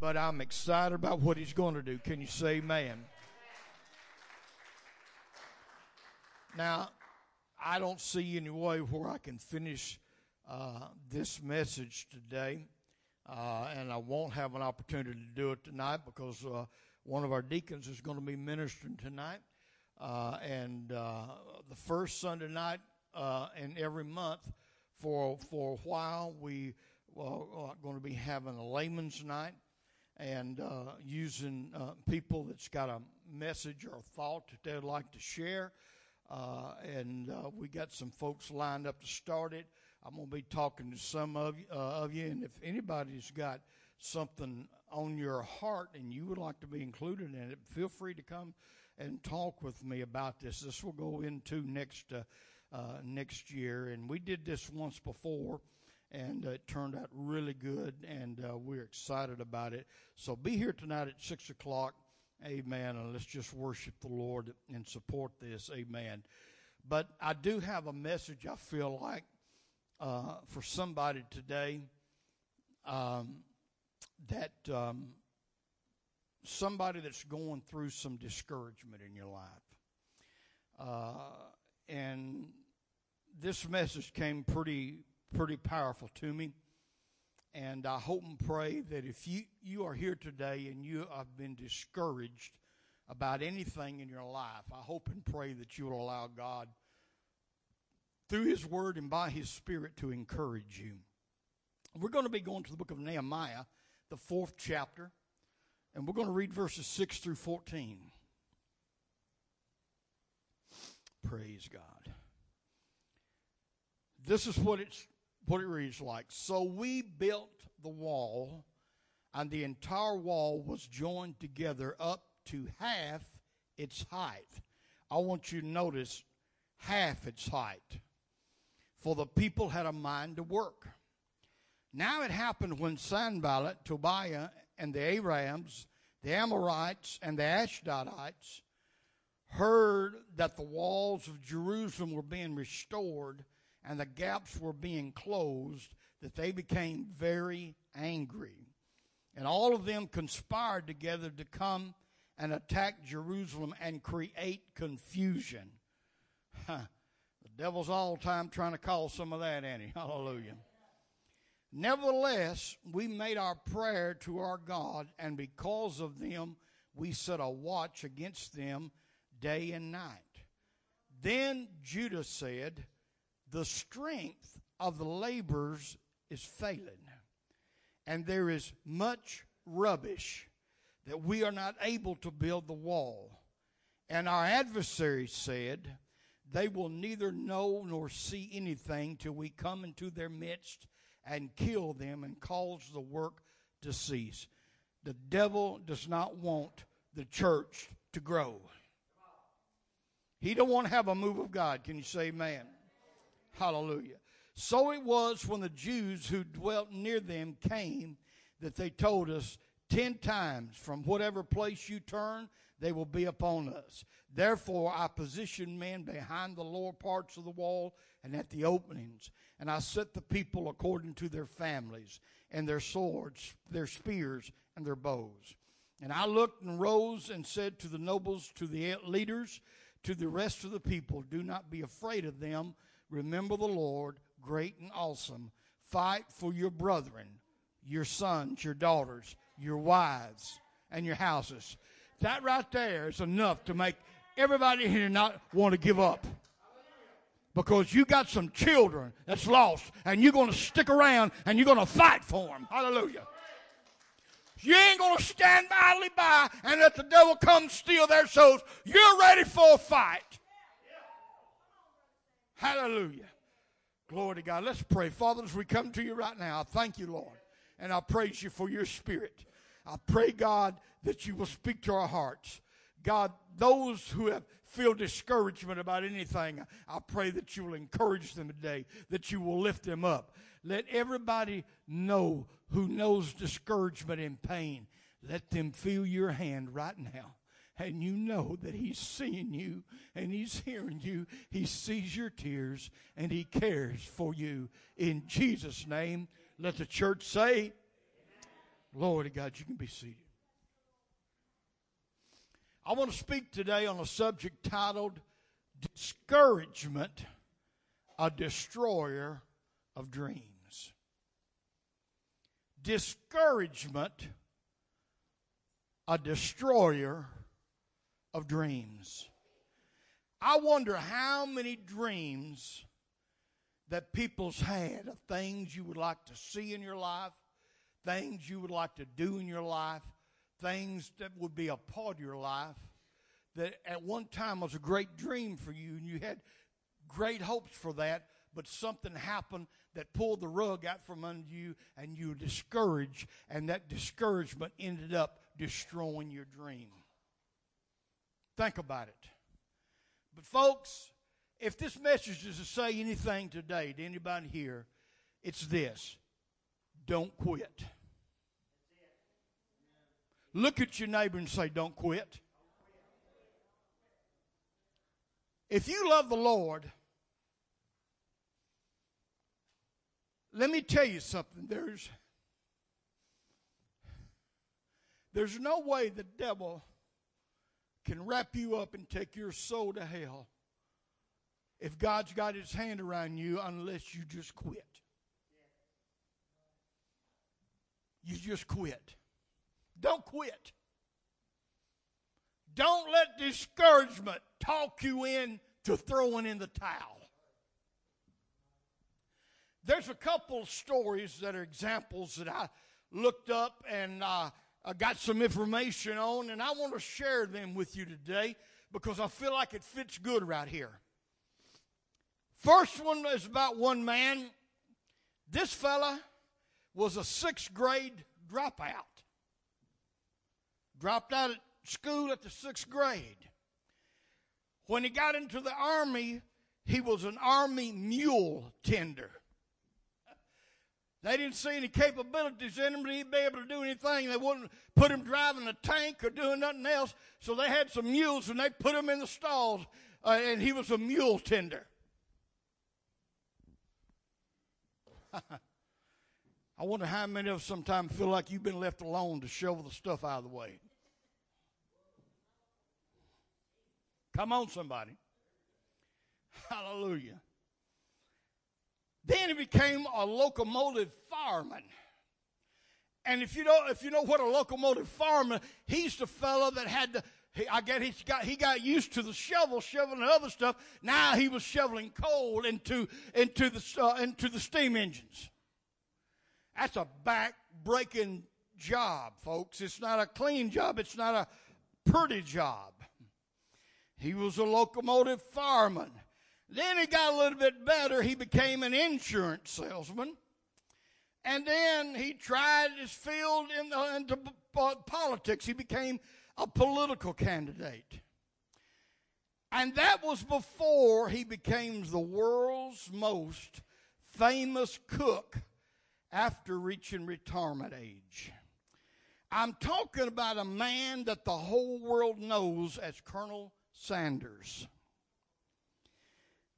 but I'm excited about what He's going to do. Can you say amen? Now, I don't see any way where I can finish uh, this message today, uh, and I won't have an opportunity to do it tonight because uh, one of our deacons is going to be ministering tonight. Uh, and uh, the first Sunday night uh, in every month for for a while, we are going to be having a layman's night and using people that's got a message or a thought that they'd like to share. Uh, and uh, we got some folks lined up to start it. I'm going to be talking to some of, uh, of you, and if anybody's got something on your heart and you would like to be included in it, feel free to come and talk with me about this. This will go into next uh, uh, next year, and we did this once before, and it turned out really good, and we're excited about it. So be here tonight at six o'clock. Amen. And let's just worship the Lord and support this. Amen. But I do have a message I feel like uh, for somebody today um, that um, somebody that's going through some discouragement in your life. Uh, and this message came pretty pretty powerful to me. And I hope and pray that if you, you are here today and you have been discouraged about anything in your life, I hope and pray that you will allow God, through His Word and by His Spirit, to encourage you. We're going to be going to the book of Nehemiah, the fourth chapter, and we're going to read verses 6 through 14. Praise God. This is what it's what it reads like. So we built the wall, and the entire wall was joined together up to half its height. I want you to notice half its height. For the people had a mind to work. Now it happened when Sanballat, Tobiah, and the Arabs, the Amorites, and the Ashdodites heard that the walls of Jerusalem were being restored and the gaps were being closed that they became very angry. And all of them conspired together to come and attack Jerusalem and create confusion. Huh. The devil's all the time trying to cause some of that, Annie. Hallelujah. Nevertheless, we made our prayer to our God, and because of them, we set a watch against them day and night. Then Judah said, the strength of the laborers is failing, and there is much rubbish that we are not able to build the wall. And our adversaries said, They will neither know nor see anything till we come into their midst and kill them and cause the work to cease. The devil does not want the church to grow. He don't want to have a move of God. Can you say amen? Hallelujah. So it was when the Jews who dwelt near them came that they told us ten times, from whatever place you turn, they will be upon us. Therefore, I positioned men behind the lower parts of the wall and at the openings, and I set the people according to their families and their swords, their spears, and their bows. And I looked and rose and said to the nobles, to the leaders, to the rest of the people, Do not be afraid of them Remember the Lord, great and awesome. Fight for your brethren, your sons, your daughters, your wives, and your houses. That right there is enough to make everybody here not want to give up. Because you got some children that's lost, and you're going to stick around and you're going to fight for them. Hallelujah. You ain't going to stand idly by and let the devil come steal their souls. You're ready for a fight. Hallelujah. Glory to God. Let's pray. Father, as we come to you right now, I thank you, Lord, and I praise you for your spirit. I pray, God, that you will speak to our hearts. God, those who have feel discouragement about anything, I pray that you will encourage them today, that you will lift them up. Let everybody know who knows discouragement and pain. Let them feel your hand right now and you know that He's seeing you and He's hearing you. He sees your tears and He cares for you. In Jesus' name, let the church say, to God, you can be seated. I want to speak today on a subject titled Discouragement, a Destroyer of Dreams. Discouragement, a Destroyer of Dreams. I wonder how many dreams that people's had of things you would like to see in your life, things you would like to do in your life, things that would be a part of your life that at one time was a great dream for you and you had great hopes for that, but something happened that pulled the rug out from under you and you were discouraged, and that discouragement ended up destroying your dream. Think about it. But, folks, if this message is to say anything today to anybody here, it's this don't quit. Look at your neighbor and say, Don't quit. If you love the Lord, let me tell you something. There's there's no way the devil can wrap you up and take your soul to hell if God's got his hand around you unless you just quit. You just quit. Don't quit. Don't let discouragement talk you in to throwing in the towel. There's a couple stories that are examples that I looked up and uh, I got some information on, and I want to share them with you today because I feel like it fits good right here. First one is about one man. This fella was a sixth grade dropout. Dropped out of school at the sixth grade. When he got into the army, he was an army mule tender. They didn't see any capabilities in him that he'd be able to do anything. They wouldn't put him driving a tank or doing nothing else. So they had some mules and they put him in the stalls, uh, and he was a mule tender. I wonder how many of us sometimes feel like you've been left alone to shovel the stuff out of the way. Come on, somebody. Hallelujah. Then he became a locomotive fireman. And if you know if you know what a locomotive fireman, he's the fellow that had to. He, I get he got he got used to the shovel, shoveling other stuff. Now he was shoveling coal into into the uh, into the steam engines. That's a back breaking job, folks. It's not a clean job. It's not a pretty job. He was a locomotive fireman. Then he got a little bit better. He became an insurance salesman. And then he tried his field in, uh, into politics. He became a political candidate. And that was before he became the world's most famous cook after reaching retirement age. I'm talking about a man that the whole world knows as Colonel Sanders.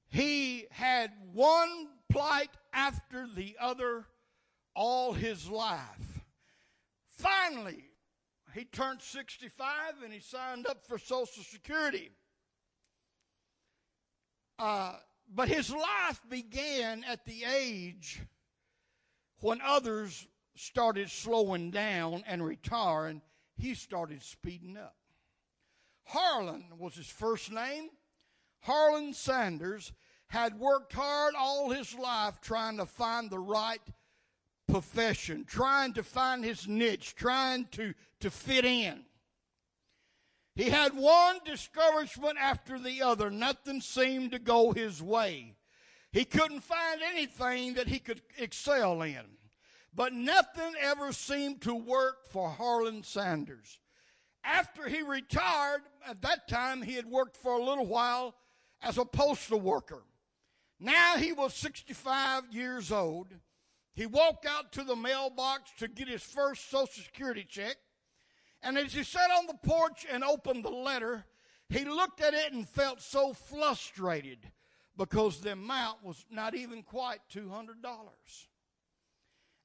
He had one plight after the other all his life. Finally, he turned 65 and he signed up for Social Security. Uh, but his life began at the age when others started slowing down and retiring, he started speeding up. Harlan was his first name. Harlan Sanders had worked hard all his life trying to find the right profession, trying to find his niche, trying to, to fit in. He had one discouragement after the other. Nothing seemed to go his way. He couldn't find anything that he could excel in. But nothing ever seemed to work for Harlan Sanders. After he retired, at that time he had worked for a little while as a postal worker. Now he was 65 years old. He walked out to the mailbox to get his first Social Security check. And as he sat on the porch and opened the letter, he looked at it and felt so frustrated because the amount was not even quite $200.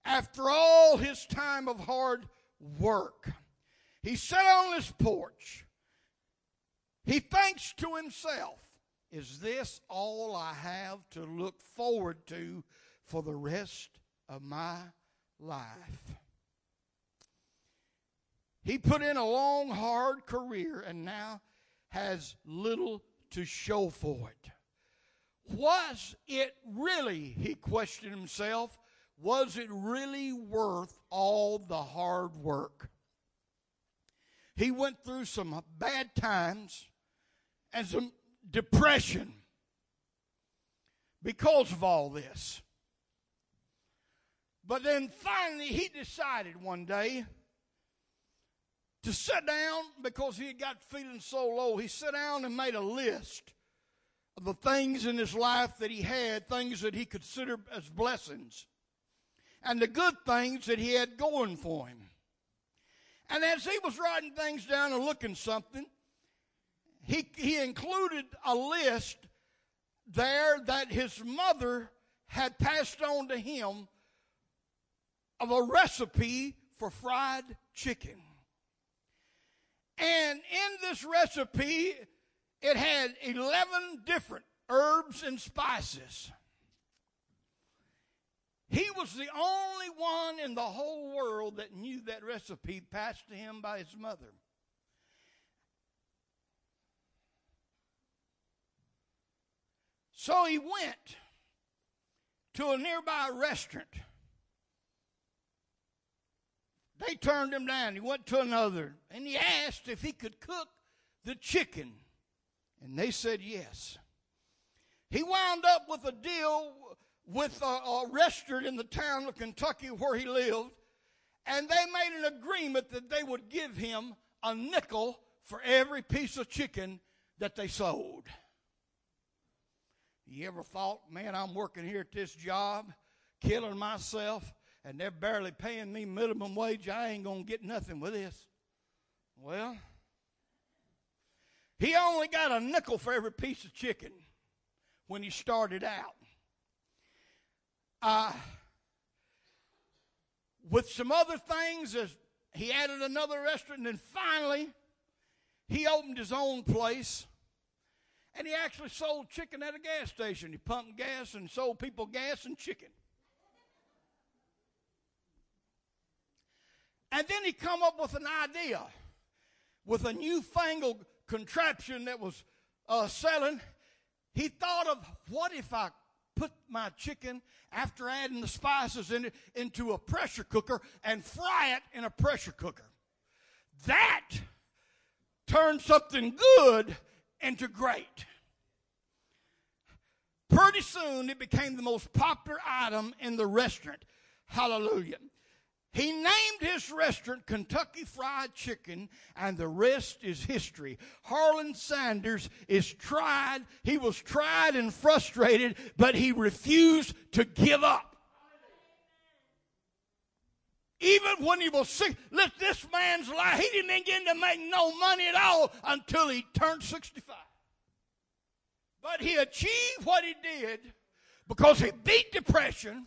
After all his time of hard work. He sat on his porch. He thinks to himself, Is this all I have to look forward to for the rest of my life? He put in a long, hard career and now has little to show for it. Was it really, he questioned himself, was it really worth all the hard work? He went through some bad times and some depression because of all this. But then finally, he decided one day to sit down because he had got feeling so low. He sat down and made a list of the things in his life that he had, things that he considered as blessings, and the good things that he had going for him. And as he was writing things down and looking something, he, he included a list there that his mother had passed on to him of a recipe for fried chicken. And in this recipe, it had 11 different herbs and spices. He was the only one in the whole world that knew that recipe passed to him by his mother. So he went to a nearby restaurant. They turned him down. He went to another and he asked if he could cook the chicken. And they said yes. He wound up with a deal with a, a restaurant in the town of Kentucky where he lived. And they made an agreement that they would give him a nickel for every piece of chicken that they sold. You ever thought, man, I'm working here at this job, killing myself, and they're barely paying me minimum wage? I ain't going to get nothing with this. Well, he only got a nickel for every piece of chicken when he started out. Uh, with some other things, he added another restaurant, and then finally, he opened his own place and he actually sold chicken at a gas station. He pumped gas and sold people gas and chicken. And then he come up with an idea with a newfangled contraption that was uh, selling. He thought of what if I put my chicken after adding the spices in it into a pressure cooker and fry it in a pressure cooker. That turned something good into great. Pretty soon it became the most popular item in the restaurant. Hallelujah. He named his restaurant Kentucky Fried Chicken, and the rest is history. Harlan Sanders is tried. He was tried and frustrated, but he refused to give up. Even when he was sick, look, this man's life, he didn't begin to make no money at all until he turned 65. But he achieved what he did because he beat depression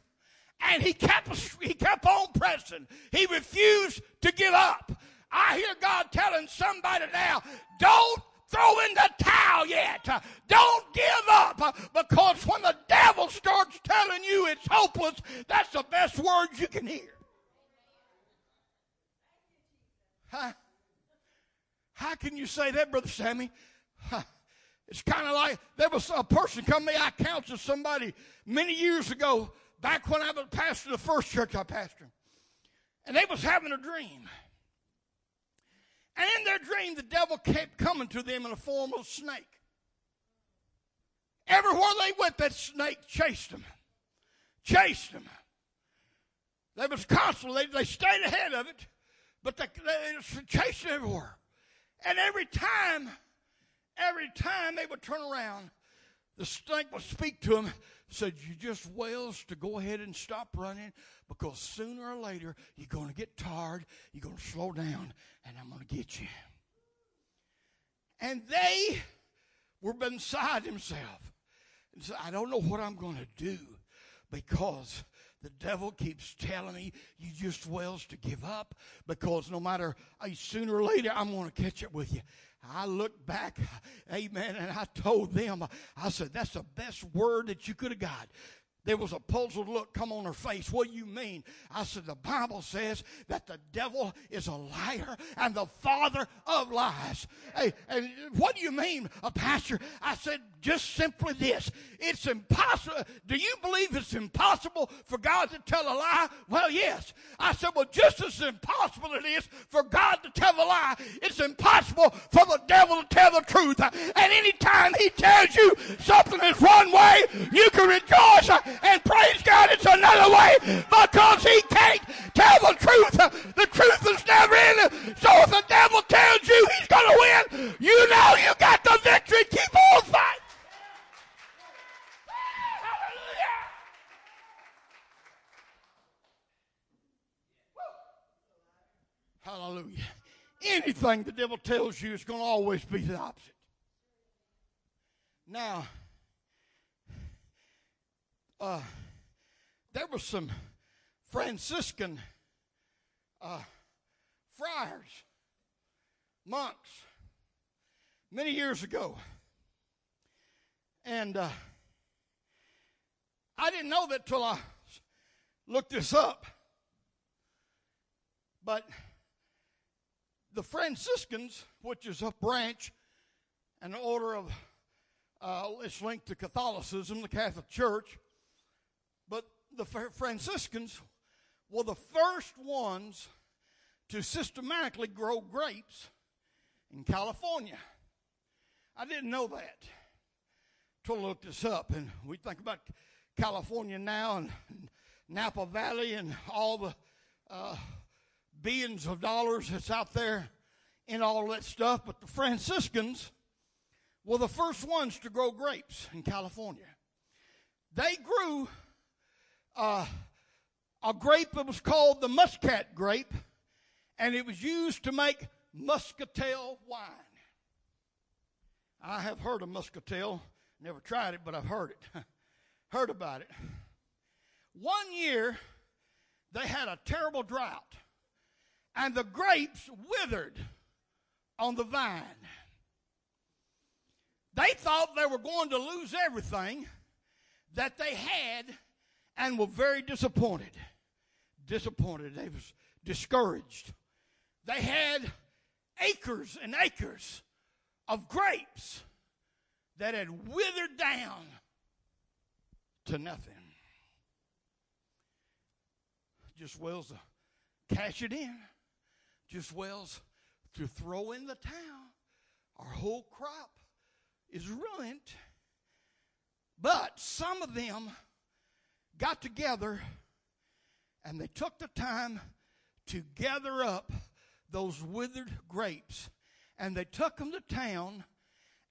and he kept, he kept on pressing. He refused to give up. I hear God telling somebody now, don't throw in the towel yet. Don't give up because when the devil starts telling you it's hopeless, that's the best words you can hear. Huh? How can you say that, Brother Sammy? Huh. It's kind of like there was a person come to me. I counseled somebody many years ago, back when I was pastor of the first church I pastored. And they was having a dream. And in their dream, the devil kept coming to them in the form of a snake. Everywhere they went, that snake chased them. Chased them. They was constantly, they, they stayed ahead of it, but they, they chasing everywhere. And every time Every time they would turn around, the snake would speak to them, said, You just wells to go ahead and stop running because sooner or later you're going to get tired, you're going to slow down, and I'm going to get you. And they were beside themselves. And said, I don't know what I'm going to do because the devil keeps telling me you just wells to give up because no matter sooner or later I'm going to catch up with you. I looked back, amen, and I told them, I said, that's the best word that you could have got. There was a puzzled look come on her face. What do you mean? I said, The Bible says that the devil is a liar and the father of lies. Hey, what do you mean, a pastor? I said, just simply this. It's impossible. Do you believe it's impossible for God to tell a lie? Well, yes. I said, well, just as impossible it is for God to tell a lie, it's impossible for the devil to tell the truth. And anytime he tells you something is one way, you can rejoice and praise God it's another way because he can't tell the truth. The truth is never in it. So if the devil tells you he's going to win, you know you got the victory. Keep on fighting. Hallelujah. Anything the devil tells you is going to always be the opposite. Now, uh, there were some Franciscan uh, friars, monks, many years ago. And uh, I didn't know that till I looked this up. But the Franciscans, which is a branch, an order of, uh, it's linked to Catholicism, the Catholic Church, the Franciscans were the first ones to systematically grow grapes in California. I didn't know that I looked this up. And we think about California now and Napa Valley and all the uh, billions of dollars that's out there in all that stuff. But the Franciscans were the first ones to grow grapes in California. They grew uh, a grape that was called the muscat grape, and it was used to make muscatel wine. I have heard of muscatel, never tried it, but I've heard it, heard about it. One year, they had a terrible drought, and the grapes withered on the vine. They thought they were going to lose everything that they had and were very disappointed. Disappointed. They was discouraged. They had acres and acres of grapes that had withered down to nothing. Just wells to cash it in. Just wells to throw in the town. Our whole crop is ruined. But some of them got together and they took the time to gather up those withered grapes. And they took them to town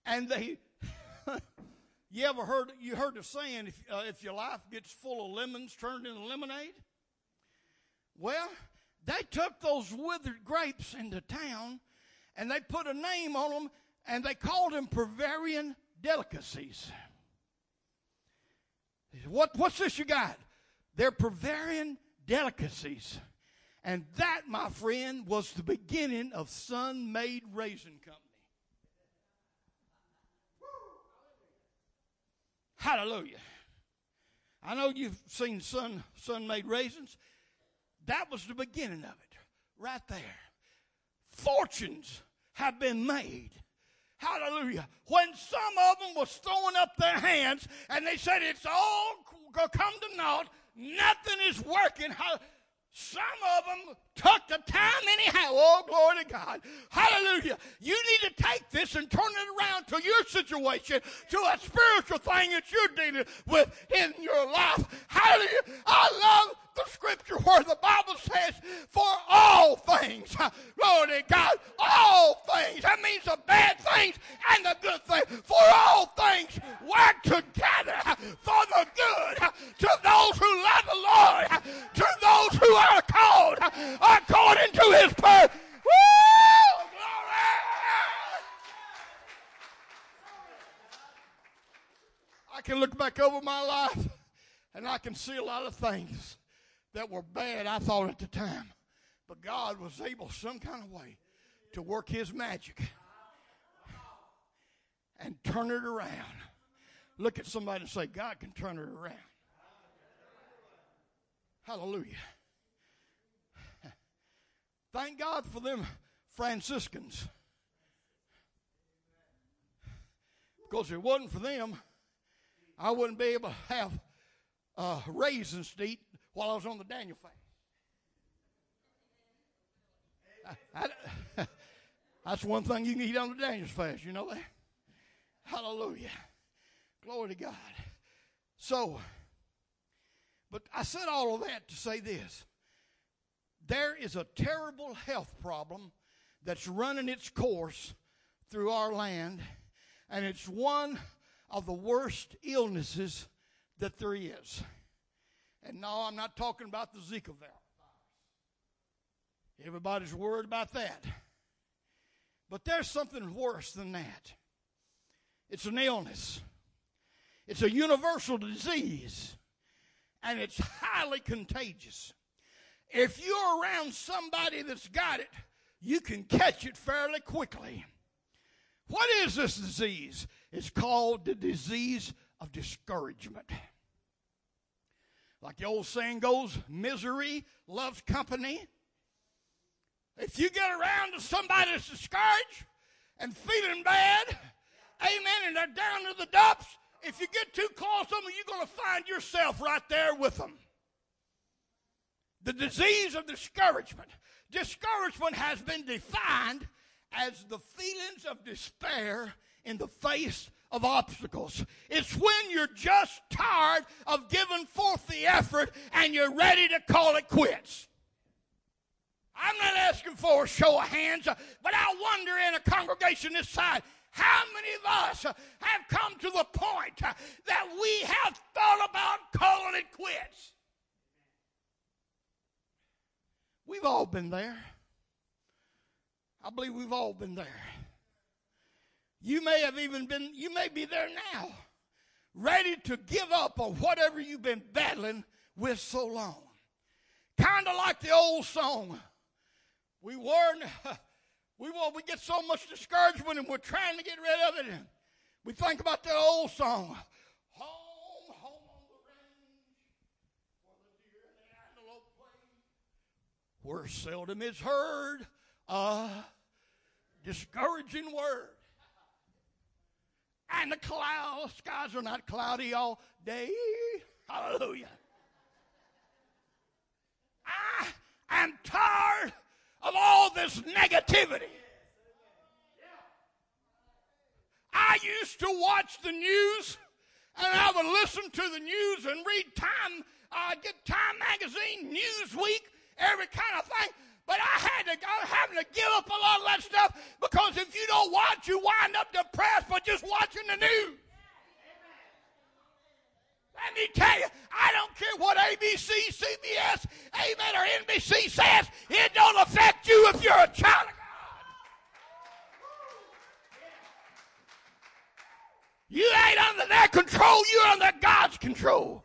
and they you ever heard you heard the saying if, uh, if your life gets full of lemons turned into lemonade? Well they took those withered grapes into town and they put a name on them and they called them Peruvian delicacies what, what's this you got? They're Peruvian delicacies. And that, my friend, was the beginning of Sun-Maid Raisin Company. Hallelujah. I know you've seen Sun, Sun-Maid Raisins. That was the beginning of it, right there. Fortunes have been made Hallelujah. When some of them was throwing up their hands and they said it's all come to naught, nothing is working. Some of them took the time anyhow. Oh, glory to God. Hallelujah. You need to take this and turn it around to your situation, to a spiritual thing that you're dealing with in your life. Hallelujah. I love the scripture where the Bible says, for all things, glory to God, all things. That means the bad things and the good things. For all things work together for the good to those who love the Lord, to those who are called according to his purpose. Woo! Glory! I can over my life and I can see a lot of things that were bad, I thought at the time. But God was able, some kind of way, to work His magic and turn it around. Look at somebody and say, God can turn it around. Hallelujah. Thank God for them Franciscans. Because if it wasn't for them, I wouldn't be able to have uh, raisins to eat while I was on the Daniel fast. That's one thing you can eat on the Daniel's fast, you know that? Hallelujah. Glory to God. So, but I said all of that to say this. There is a terrible health problem that's running its course through our land, and it's one of the worst illnesses that there is. And no, I'm not talking about the Zika virus. Everybody's worried about that. But there's something worse than that. It's an illness. It's a universal disease. And it's highly contagious. If you're around somebody that's got it, you can catch it fairly quickly. What is this disease? It's called the disease of discouragement. Like the old saying goes, misery loves company. If you get around to somebody that's discouraged and feeling bad, amen, and they're down to the dumps, if you get too close to them, you're going to find yourself right there with them. The disease of discouragement. Discouragement has been defined as the feelings of despair in the face of obstacles. It's when you're just tired of giving forth the effort and you're ready to call it quits. I'm not asking for a show of hands, but I wonder in a congregation this size, how many of us have come to the point that we have thought about calling it quits? We've all been there. I believe we've all been there. You may have even been, you may be there now, ready to give up on whatever you've been battling with so long. Kind of like the old song. We weren't, we, we get so much discouragement and we're trying to get rid of it. We think about that old song. Where seldom is heard a discouraging word. And the clouds, skies are not cloudy all day. Hallelujah. I am tired of all this negativity. I used to watch the news and I would listen to the news and read Time, uh, get Time Magazine, Newsweek, every kind of thing. But I had to, I was having to give up a lot of that stuff because if you don't watch, you wind up depressed by just watching the news. Let me tell you, I don't care what ABC, CBS, Amen, or NBC says. It don't affect you if you're a child of God. You ain't under their control. You're under God's control.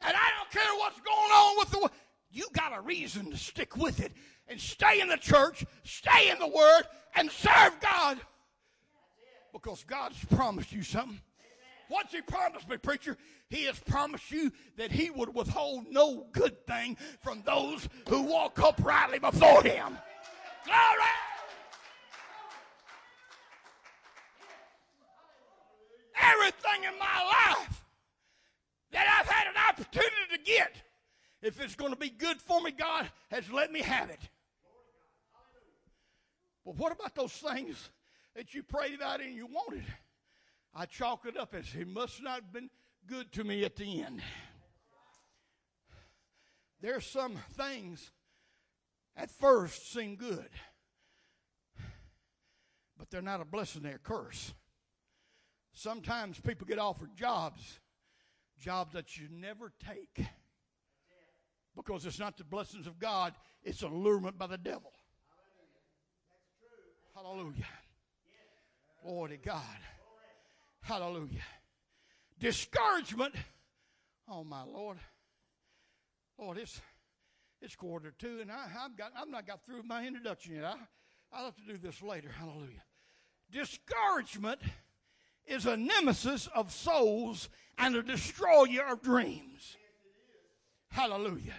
And I don't care what's going on with the. You got a reason to stick with it and stay in the church, stay in the Word, and serve God. Because God's promised you something. What's he promised me, preacher? He has promised you that he would withhold no good thing from those who walk uprightly before him. Glory! Everything in my life that I've had an opportunity to get, if it's going to be good for me, God has let me have it. But what about those things that you prayed about and you wanted? I chalk it up as he must not have been good to me at the end. There's some things at first seem good, but they're not a blessing, they're a curse. Sometimes people get offered jobs, jobs that you never take because it's not the blessings of God, it's allurement by the devil. Hallelujah. Glory to God. Hallelujah. Discouragement. Oh, my Lord. Lord, it's it's quarter two, and I, have got I've not got through my introduction yet. I I'll have to do this later. Hallelujah. Discouragement is a nemesis of souls and a destroyer of dreams. Hallelujah.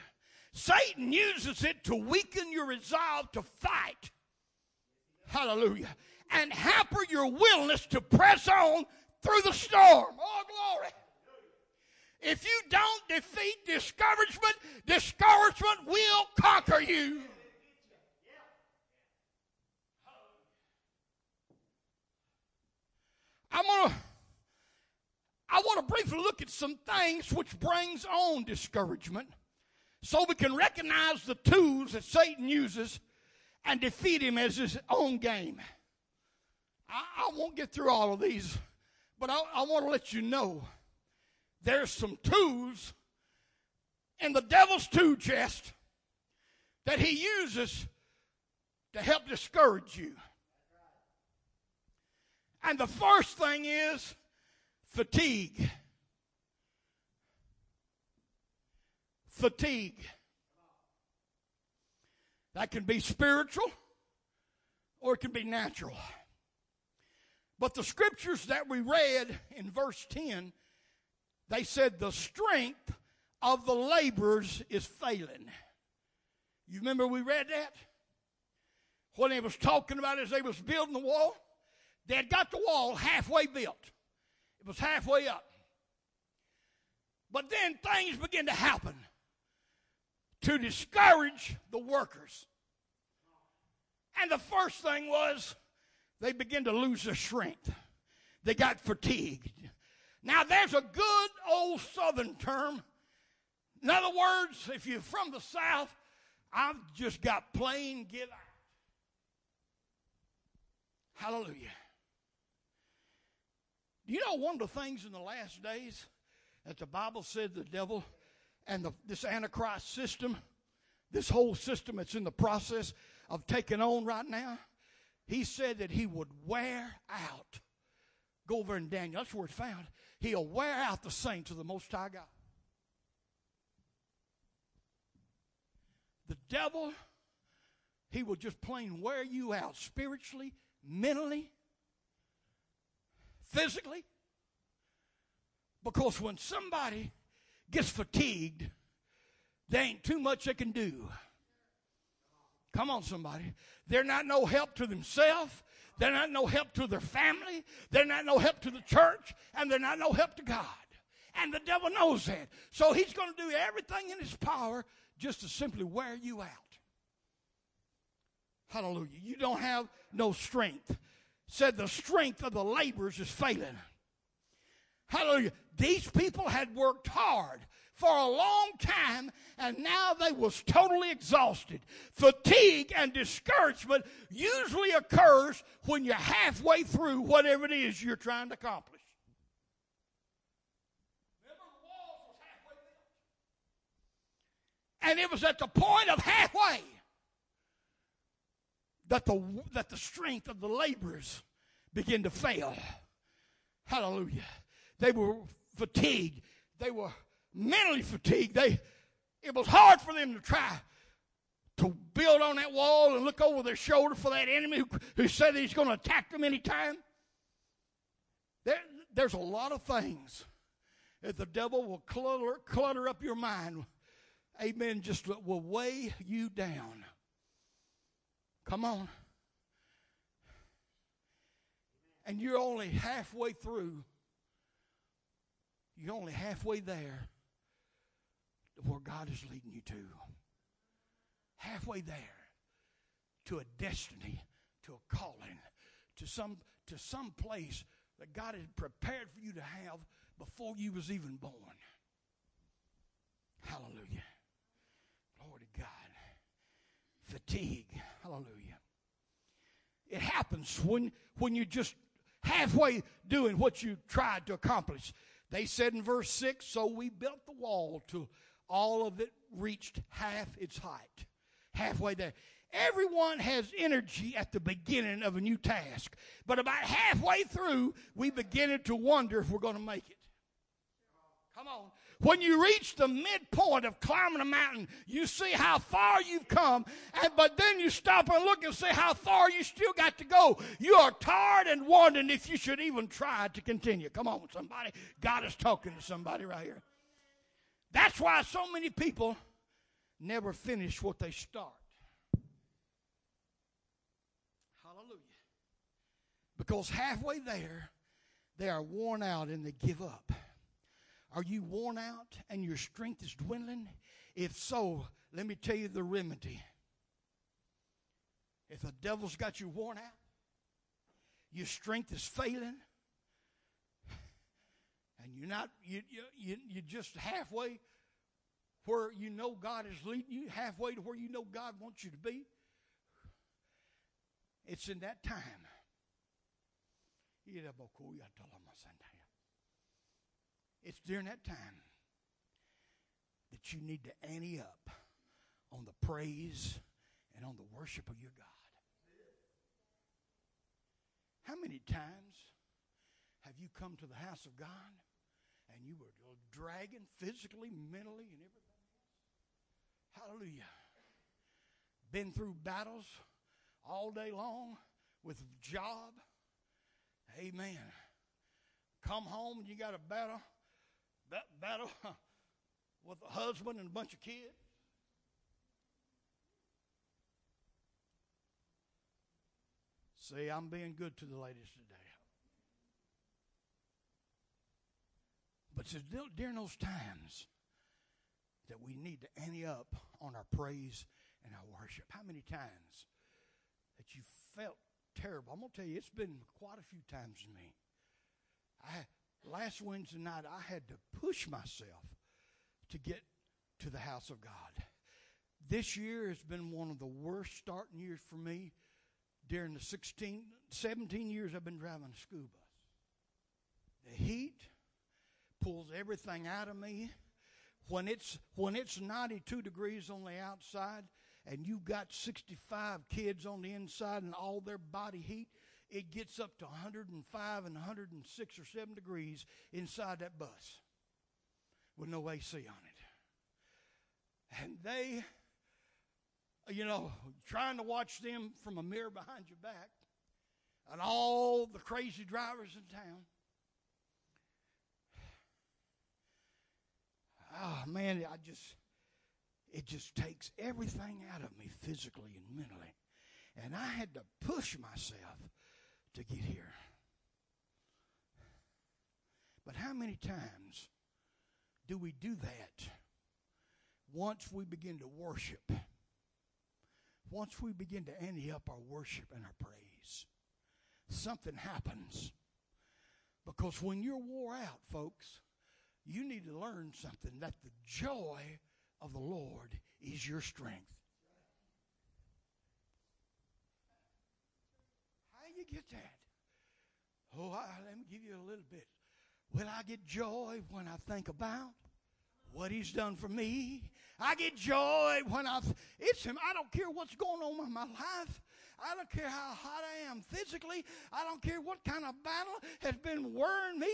Satan uses it to weaken your resolve to fight. Hallelujah. And hamper your willingness to press on through the storm. Oh, glory. If you don't defeat discouragement, discouragement will conquer you. I'm gonna I want to briefly look at some things which brings on discouragement so we can recognize the tools that Satan uses and defeat him as his own game. I, I won't get through all of these, but I, I want to let you know there's some tools in the devil's tool chest that he uses to help discourage you. And the first thing is fatigue. Fatigue. That can be spiritual or it can be natural. But the scriptures that we read in verse 10, they said the strength of the laborers is failing. You remember we read that? When they was talking about as they was building the wall, they had got the wall halfway built. It was halfway up. But then things began to happen to discourage the workers. And the first thing was they began to lose their strength. They got fatigued. Now, there's a good old southern term. In other words, if you're from the South, I've just got plain give out. Hallelujah. Do You know, one of the things in the last days that the Bible said the devil and the, this Antichrist system, this whole system that's in the process of taking on right now, he said that he would wear out. Go over in Daniel, that's where it's found. He'll wear out the saints of the Most High God. The devil, he will just plain wear you out spiritually, mentally, physically. Because when somebody gets fatigued, there ain't too much they can do. Come on, somebody. They're not no help to themselves. They're not no help to their family. They're not no help to the church. And they're not no help to God. And the devil knows that. So he's going to do everything in his power just to simply wear you out. Hallelujah. You don't have no strength. Said the strength of the laborers is failing. Hallelujah. These people had worked hard for a long time and now they was totally exhausted. Fatigue and discouragement usually occurs when you're halfway through whatever it is you're trying to accomplish. And it was at the point of halfway that the, that the strength of the laborers began to fail. Hallelujah. They were fatigued. They were mentally fatigued. They, it was hard for them to try to build on that wall and look over their shoulder for that enemy who, who said he's going to attack them anytime. There, there's a lot of things that the devil will clutter, clutter up your mind. Amen. Just will weigh you down. Come on. And you're only halfway through you're only halfway there to where God is leading you to. Halfway there to a destiny, to a calling, to some to some place that God had prepared for you to have before you was even born. Hallelujah. Glory to God. Fatigue. Hallelujah. It happens when when you're just halfway doing what you tried to accomplish. They said in verse 6 So we built the wall till all of it reached half its height. Halfway there. Everyone has energy at the beginning of a new task, but about halfway through, we begin to wonder if we're going to make it. Come on. When you reach the midpoint of climbing a mountain, you see how far you've come, and, but then you stop and look and see how far you still got to go. You are tired and wondering if you should even try to continue. Come on, somebody. God is talking to somebody right here. That's why so many people never finish what they start. Hallelujah. Because halfway there, they are worn out and they give up. Are you worn out and your strength is dwindling? If so, let me tell you the remedy. If the devil's got you worn out, your strength is failing, and you're not, you, you, you're just halfway where you know God is leading you, halfway to where you know God wants you to be, it's in that time. It's during that time that you need to ante up on the praise and on the worship of your God. How many times have you come to the house of God and you were dragging physically, mentally, and everything else? Hallelujah. Been through battles all day long with job. Amen. Come home and you got a battle that battle with a husband and a bunch of kids. See, I'm being good to the ladies today. But it's during those times that we need to ante up on our praise and our worship. How many times that you felt terrible? I'm going to tell you, it's been quite a few times to me. I last Wednesday night, I had to push myself to get to the house of God. This year has been one of the worst starting years for me during the 16, 17 years I've been driving a school bus. The heat pulls everything out of me. When it's, when it's 92 degrees on the outside and you've got 65 kids on the inside and all their body heat, it gets up to 105 and 106 or 7 degrees inside that bus with no AC on it. And they, you know, trying to watch them from a mirror behind your back and all the crazy drivers in town. Oh man, I just it just takes everything out of me physically and mentally. And I had to push myself to get here. But how many times do we do that once we begin to worship? Once we begin to ante up our worship and our praise, something happens. Because when you're wore out, folks, you need to learn something that the joy of the Lord is your strength. Get that? Oh, I, let me give you a little bit. Will I get joy when I think about what He's done for me? I get joy when I. It's Him. I don't care what's going on in my life. I don't care how hot I am physically. I don't care what kind of battle has been wearing me.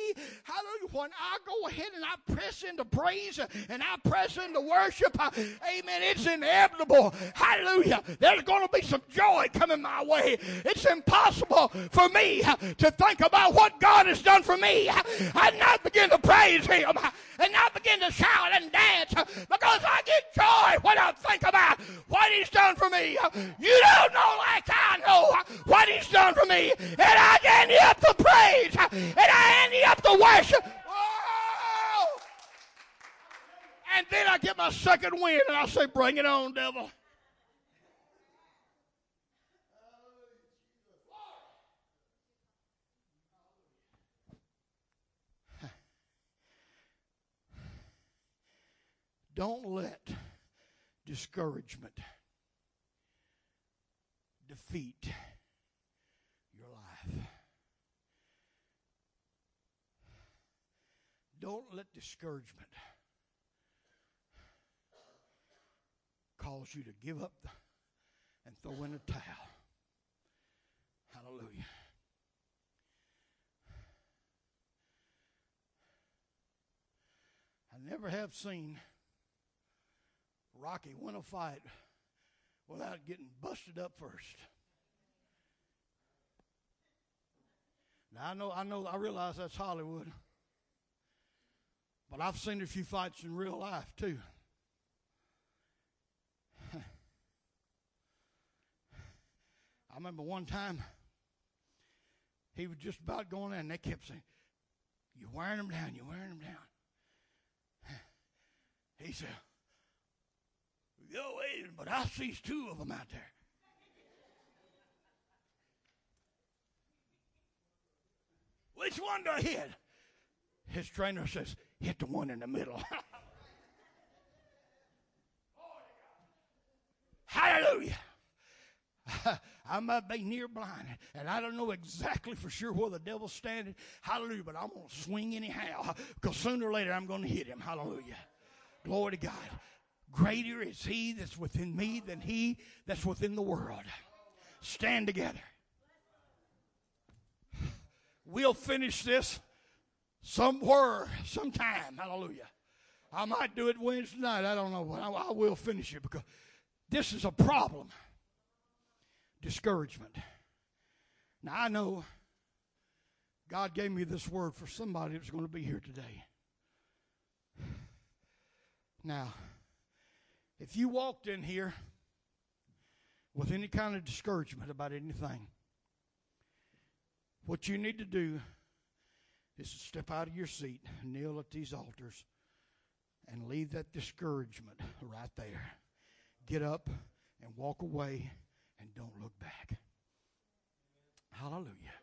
Hallelujah. When I go ahead and I press into praise and I press into worship, amen, it's inevitable. Hallelujah. There's going to be some joy coming my way. It's impossible for me to think about what God has done for me and not begin to praise Him and not begin to shout and dance because I get joy when I think about what He's done for me. You don't know like I know what He's done for me, and I ante up the praise, and I ante up the worship. Oh! And then I get my second wind, and I say, Bring it on, devil. Don't let discouragement defeat your life. Don't let discouragement cause you to give up and throw in a towel. Hallelujah. I I never have seen Rocky win a fight without getting busted up first. Now I know, I know, I realize that's Hollywood, but I've seen a few fights in real life too. I remember one time he was just about going in, and they kept saying, You're wearing him down, you're wearing him down. He said, Yo, but I see two of them out there. Which one do I hit? His trainer says, Hit the one in the middle. Hallelujah. I might be near blind, and I don't know exactly for sure where the devil's standing. Hallelujah. But I'm going to swing anyhow, because sooner or later I'm going to hit him. Hallelujah. Glory to God. Greater is he that's within me than he that's within the world. Stand together. We'll finish this somewhere, sometime. Hallelujah. I might do it Wednesday night. I don't know, but I, will finish it because this is a problem discouragement. Now, I know God gave me this word for somebody that's going to be here today. Now, if you walked in here with any kind of discouragement about anything, what you need to do is to step out of your seat, kneel at these altars, and leave that discouragement right there. Get up and walk away and don't look back. Hallelujah.